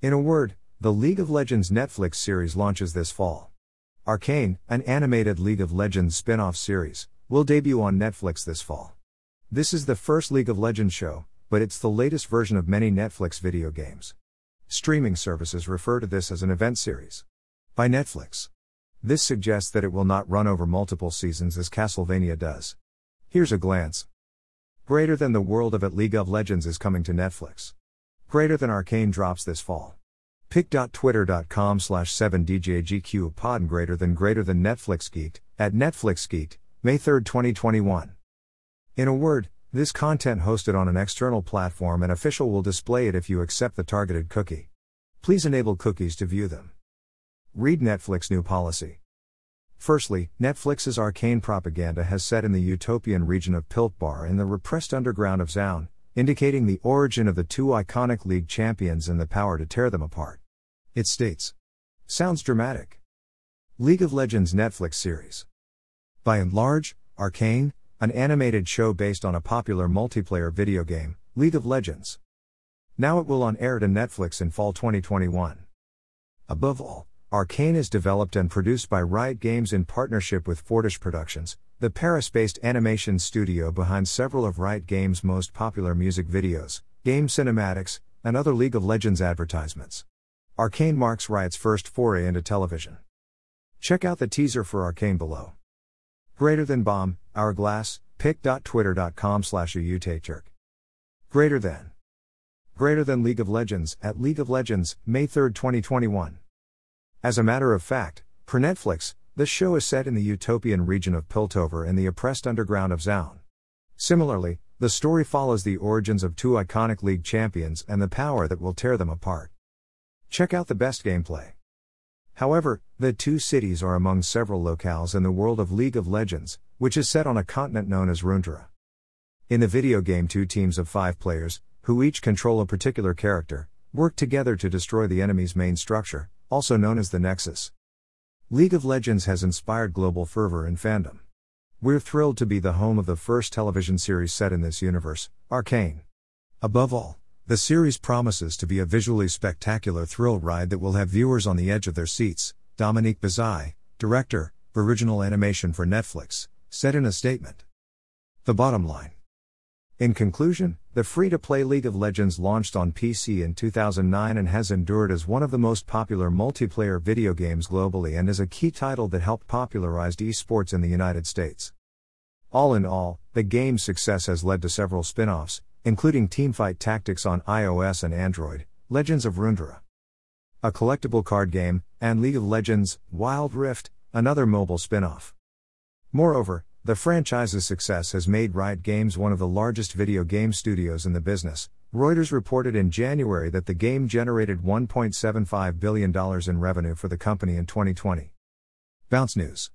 In a word, the League of Legends Netflix series launches this fall. Arcane, an animated League of Legends spin off series, will debut on Netflix this fall. This is the first League of Legends show, but it's the latest version of many Netflix video games. Streaming services refer to this as an event series. By Netflix. This suggests that it will not run over multiple seasons as Castlevania does. Here's a glance. Greater than the world of It League of Legends is coming to Netflix. Greater than Arcane drops this fall. Pic.twitter.com slash 7DJGQ pod greater than greater than Netflix Geeked, at Netflix Geeked, May 3, 2021. In a word, this content hosted on an external platform and official will display it if you accept the targeted cookie. Please enable cookies to view them. Read Netflix new policy. Firstly, Netflix's arcane propaganda has set in the utopian region of Piltover in the repressed underground of Zaun, indicating the origin of the two iconic league champions and the power to tear them apart. It states Sounds dramatic. League of Legends Netflix series. By and large, Arcane, an animated show based on a popular multiplayer video game, League of Legends. Now it will on air to Netflix in fall 2021. Above all, Arcane is developed and produced by Riot Games in partnership with Fortiche Productions, the Paris based animation studio behind several of Riot Games' most popular music videos, game cinematics, and other League of Legends advertisements. Arcane marks Riot's first foray into television. Check out the teaser for Arcane below. Greater than bomb, hourglass, pic.twitter.com slash jerk. Greater than. Greater than League of Legends at League of Legends, May 3, 2021. As a matter of fact, per Netflix, the show is set in the utopian region of Piltover and the oppressed underground of Zaun. Similarly, the story follows the origins of two iconic league champions and the power that will tear them apart. Check out the best gameplay. However, the two cities are among several locales in the world of League of Legends, which is set on a continent known as Runeterra. In the video game, two teams of five players, who each control a particular character, work together to destroy the enemy's main structure, also known as the Nexus. League of Legends has inspired global fervor and fandom. We're thrilled to be the home of the first television series set in this universe, Arcane. Above all, the series promises to be a visually spectacular thrill ride that will have viewers on the edge of their seats, Dominique Bazay, director, original animation for Netflix, said in a statement. The bottom line. In conclusion, the free to play League of Legends launched on PC in 2009 and has endured as one of the most popular multiplayer video games globally and is a key title that helped popularize esports in the United States. All in all, the game's success has led to several spin offs, including Teamfight Tactics on iOS and Android, Legends of Runeterra, a collectible card game, and League of Legends Wild Rift, another mobile spin off. Moreover, the franchise's success has made Riot Games one of the largest video game studios in the business. Reuters reported in January that the game generated $1.75 billion in revenue for the company in 2020. Bounce News